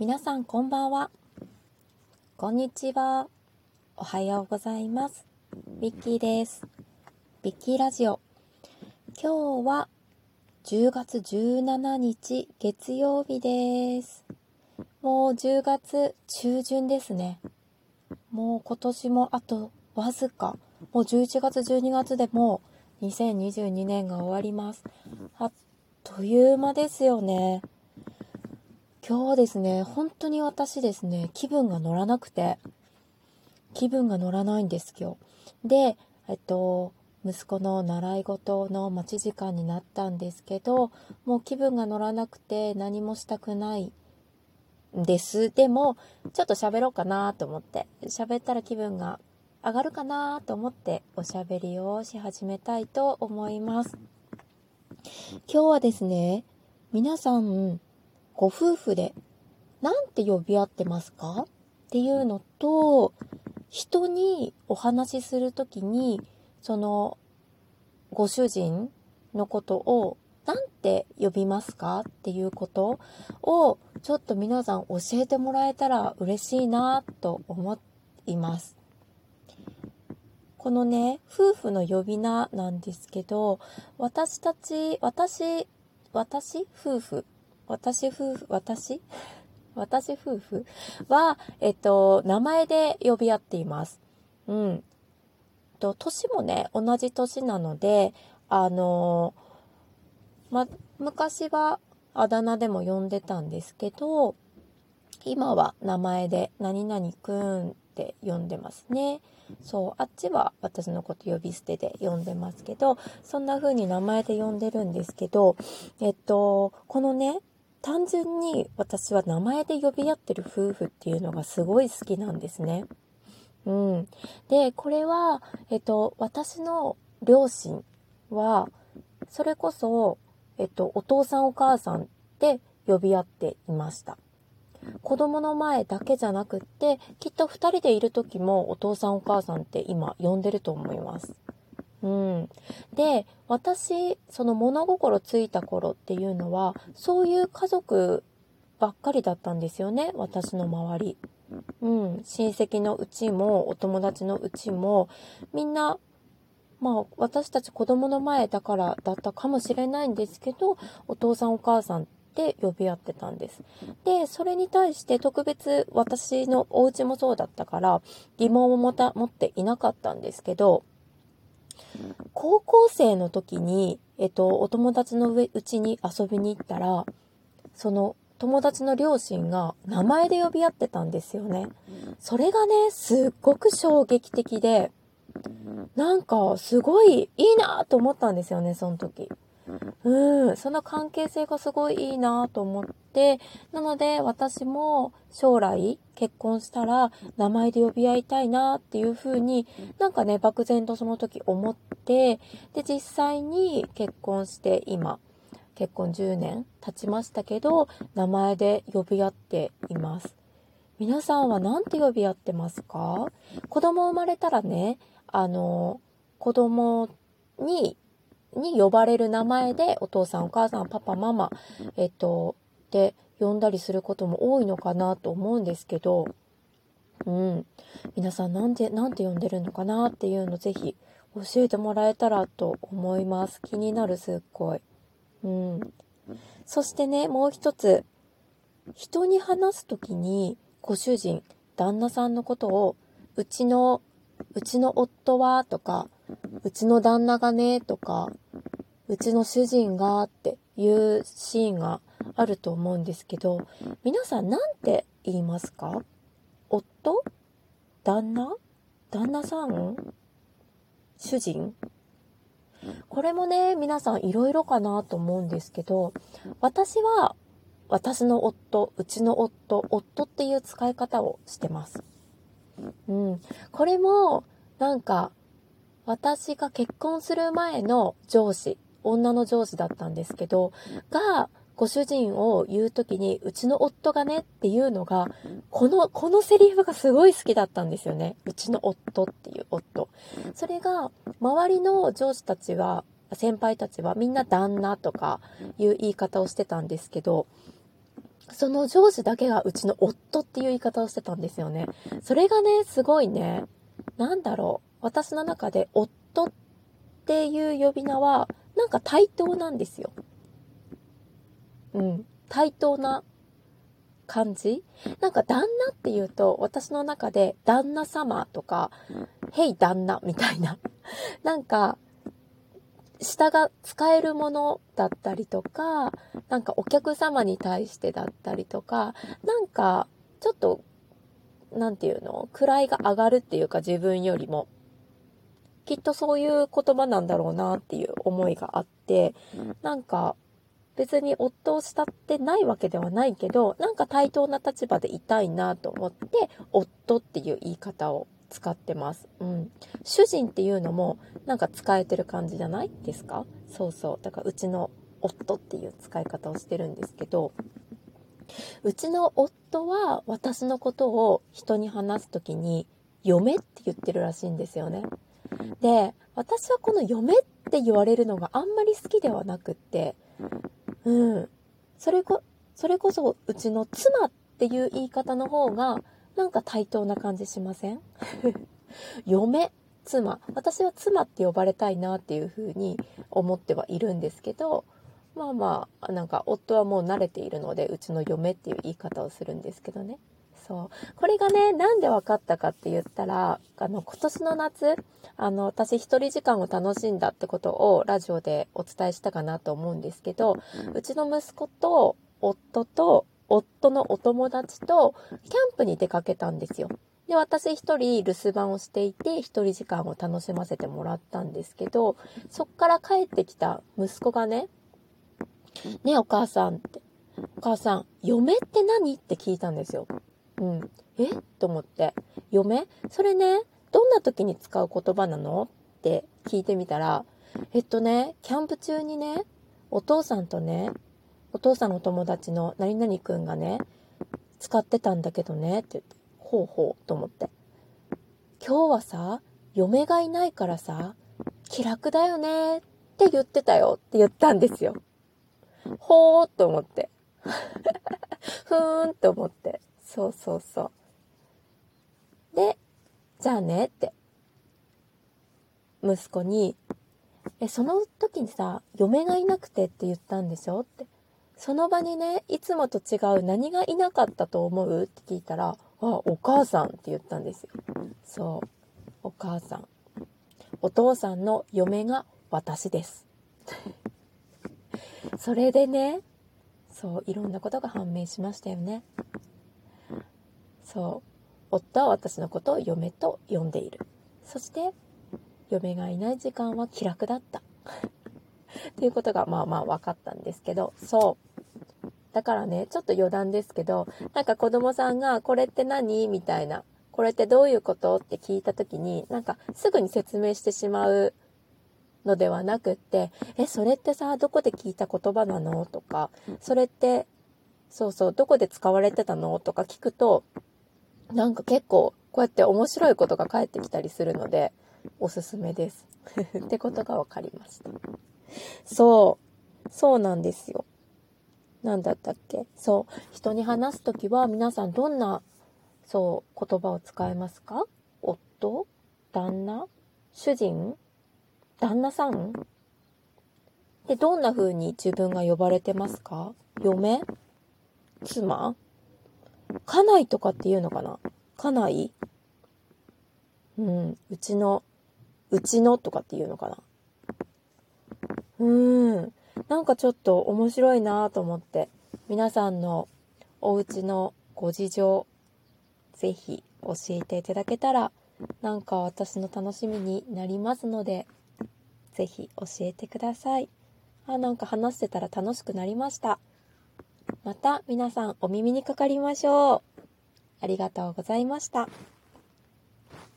皆さんこんばんは。こんにちは。おはようございます。ビッキーです。ビッキーラジオ。今日は10月17日月曜日です。もう10月中旬ですね。もう今年もあとわずか。もう11月12月でもう2022年が終わります。あっという間ですよね。今日ですね、本当に私ですね、気分が乗らなくて、気分が乗らないんです今日。で、えっと、息子の習い事の待ち時間になったんですけど、もう気分が乗らなくて何もしたくないんです。でも、ちょっと喋ろうかなと思って、喋ったら気分が上がるかなと思っておしゃべりをし始めたいと思います。今日はですね、皆さん、ご夫婦で、なんて呼び合ってますか？っていうのと、人にお話しするときに、その、ご主人のことを、なんて呼びますか？っていうことを、ちょっと皆さん教えてもらえたら嬉しいなと思います。このね、夫婦の呼び名なんですけど、私たち、私、私夫婦私夫婦、私？私夫婦？は、えっと、名前で呼び合っています。うん。と、年もね、同じ年なので、あのま、昔はあだ名でも呼んでたんですけど、今は名前で何々くんって呼んでますね。そう、あっちは私のこと呼び捨てで呼んでますけど、そんな風に名前で呼んでるんですけど、えっと、このね、単純に私は名前で呼び合ってる夫婦っていうのがすごい好きなんですね。うん。で、これは、えっと、私の両親は、それこそ、えっと、お父さんお母さんって呼び合っていました。子供の前だけじゃなくって、きっと二人でいる時もお父さんお母さんって今呼んでると思います。うん。で、私、その物心ついた頃っていうのは、そういう家族ばっかりだったんですよね、私の周り。うん。親戚のうちも、お友達のうちも、みんな、まあ、私たち子供の前だからだったかもしれないんですけど、お父さんお母さんって呼び合ってたんです。で、それに対して特別私のお家もそうだったから、疑問を持た、持っていなかったんですけど、高校生の時に、えっと、お友達のうちに遊びに行ったら、その友達の両親が名前で呼び合ってたんですよね。それがね、すっごく衝撃的で、なんかすごいいいなと思ったんですよね、その時。うん、その関係性がすごいいいなと思って、なので私も将来結婚したら名前で呼び合いたいなっていう風になんかね、漠然とその時思って、で、実際に結婚して今、結婚10年経ちましたけど、名前で呼び合っています。皆さんは何て呼び合ってますか？子供生まれたらね、あの、子供にに呼ばれる名前でお父さんお母さんパパママえっとで呼んだりすることも多いのかなと思うんですけどうん。皆さんなんでなんて呼んでるのかなっていうのぜひ教えてもらえたらと思います。気になるすっごい。うん。そしてねもう一つ人に話す時にご主人旦那さんのことをうちのうちの夫はとかうちの旦那がね、とか、うちの主人がっていうシーンがあると思うんですけど、皆さん何て言いますか？夫？旦那？旦那さん？主人？これもね、皆さんいろいろかなと思うんですけど、私は私の夫、うちの夫、夫っていう使い方をしてます。うん。これも、なんか、私が結婚する前の上司、女の上司だったんですけど、が、ご主人を言うときに、うちの夫がねっていうのが、この、このセリフがすごい好きだったんですよね。うちの夫っていう夫。それが、周りの上司たちは、先輩たちはみんな旦那とかいう言い方をしてたんですけど、その上司だけがうちの夫っていう言い方をしてたんですよね。それがね、すごいね、なんだろう。私の中で夫っていう呼び名は、なんか対等なんですよ。うん。対等な感じ？なんか旦那っていうと、私の中で旦那様とか、へい旦那みたいな。なんか、下が使えるものだったりとか、なんかお客様に対してだったりとか、なんか、ちょっと、なんていうの？位が上がるっていうか自分よりも。きっとそういう言葉なんだろうなっていう思いがあって、なんか、別に夫を慕ってないわけではないけど、なんか対等な立場でいたいなと思って、夫っていう言い方を使ってます。うん。主人っていうのもなんか使えてる感じじゃないですか？そうそう。だからうちの夫っていう使い方をしてるんですけど、うちの夫は私のことを人に話す時に嫁って言ってるらしいんですよね。で、私はこの嫁って言われるのがあんまり好きではなくって、うん。それこ、それこそうちの妻っていう言い方の方がなんか対等な感じしません？嫁、妻。私は妻って呼ばれたいなっていうふうに思ってはいるんですけど、まあまあ、なんか夫はもう慣れているので、うちの嫁っていう言い方をするんですけどね。そう。これがね、なんで分かったかって言ったら、あの、今年の夏、あの、私一人時間を楽しんだってことをラジオでお伝えしたかなと思うんですけど、うちの息子と夫と夫のお友達とキャンプに出かけたんですよ。で、私一人留守番をしていて、一人時間を楽しませてもらったんですけど、そっから帰ってきた息子がね、ねえお母さんって、お母さん、嫁って何？って聞いたんですよ。うん。え？と思って、嫁それね、どんな時に使う言葉なの？って聞いてみたら、えっとね、キャンプ中にね、お父さんとね、お父さんの友達の何々くんがね、使ってたんだけどね、って言って、ほうほうと思って。今日はさ、嫁がいないからさ、気楽だよねって言ってたよって言ったんですよ。ほーっと思って。ふーんって思って。そうそうそう。で、じゃあねって。息子に、え、その時にさ、嫁がいなくてって言ったんでしょ？って。その場にね、いつもと違う何がいなかったと思う？って聞いたら、あ、お母さんって言ったんですよ。そう。お母さん。お父さんの嫁が私です。それでね、そう、いろんなことが判明しましたよね。そう。夫は私のことを嫁と呼んでいる。そして、嫁がいない時間は気楽だった。っていうことがまあまあ分かったんですけど、そう。だからね、ちょっと余談ですけど、なんか子供さんが、これって何？みたいな、これってどういうこと？って聞いた時に、なんかすぐに説明してしまうのではなくって、え、それってさ、どこで聞いた言葉なの？とか、それって、そうそう、どこで使われてたの？とか聞くと、なんか結構、こうやって面白いことが返ってきたりするので、おすすめです。ってことが分かりました。そう、そうなんですよ。何だったっけ？そう。人に話すときは皆さんどんな、そう、言葉を使えますか？夫？旦那？主人？旦那さん？で、どんな風に自分が呼ばれてますか？嫁？妻？家内とかっていうのかな？家内？うん、うちの、うちのとかっていうのかな？うーん。なんかちょっと面白いなと思って、皆さんのお家のご事情、ぜひ教えていただけたら、なんか私の楽しみになりますので、ぜひ教えてください。あ、なんか話してたら楽しくなりました。また皆さんお耳にかかりましょう。ありがとうございました。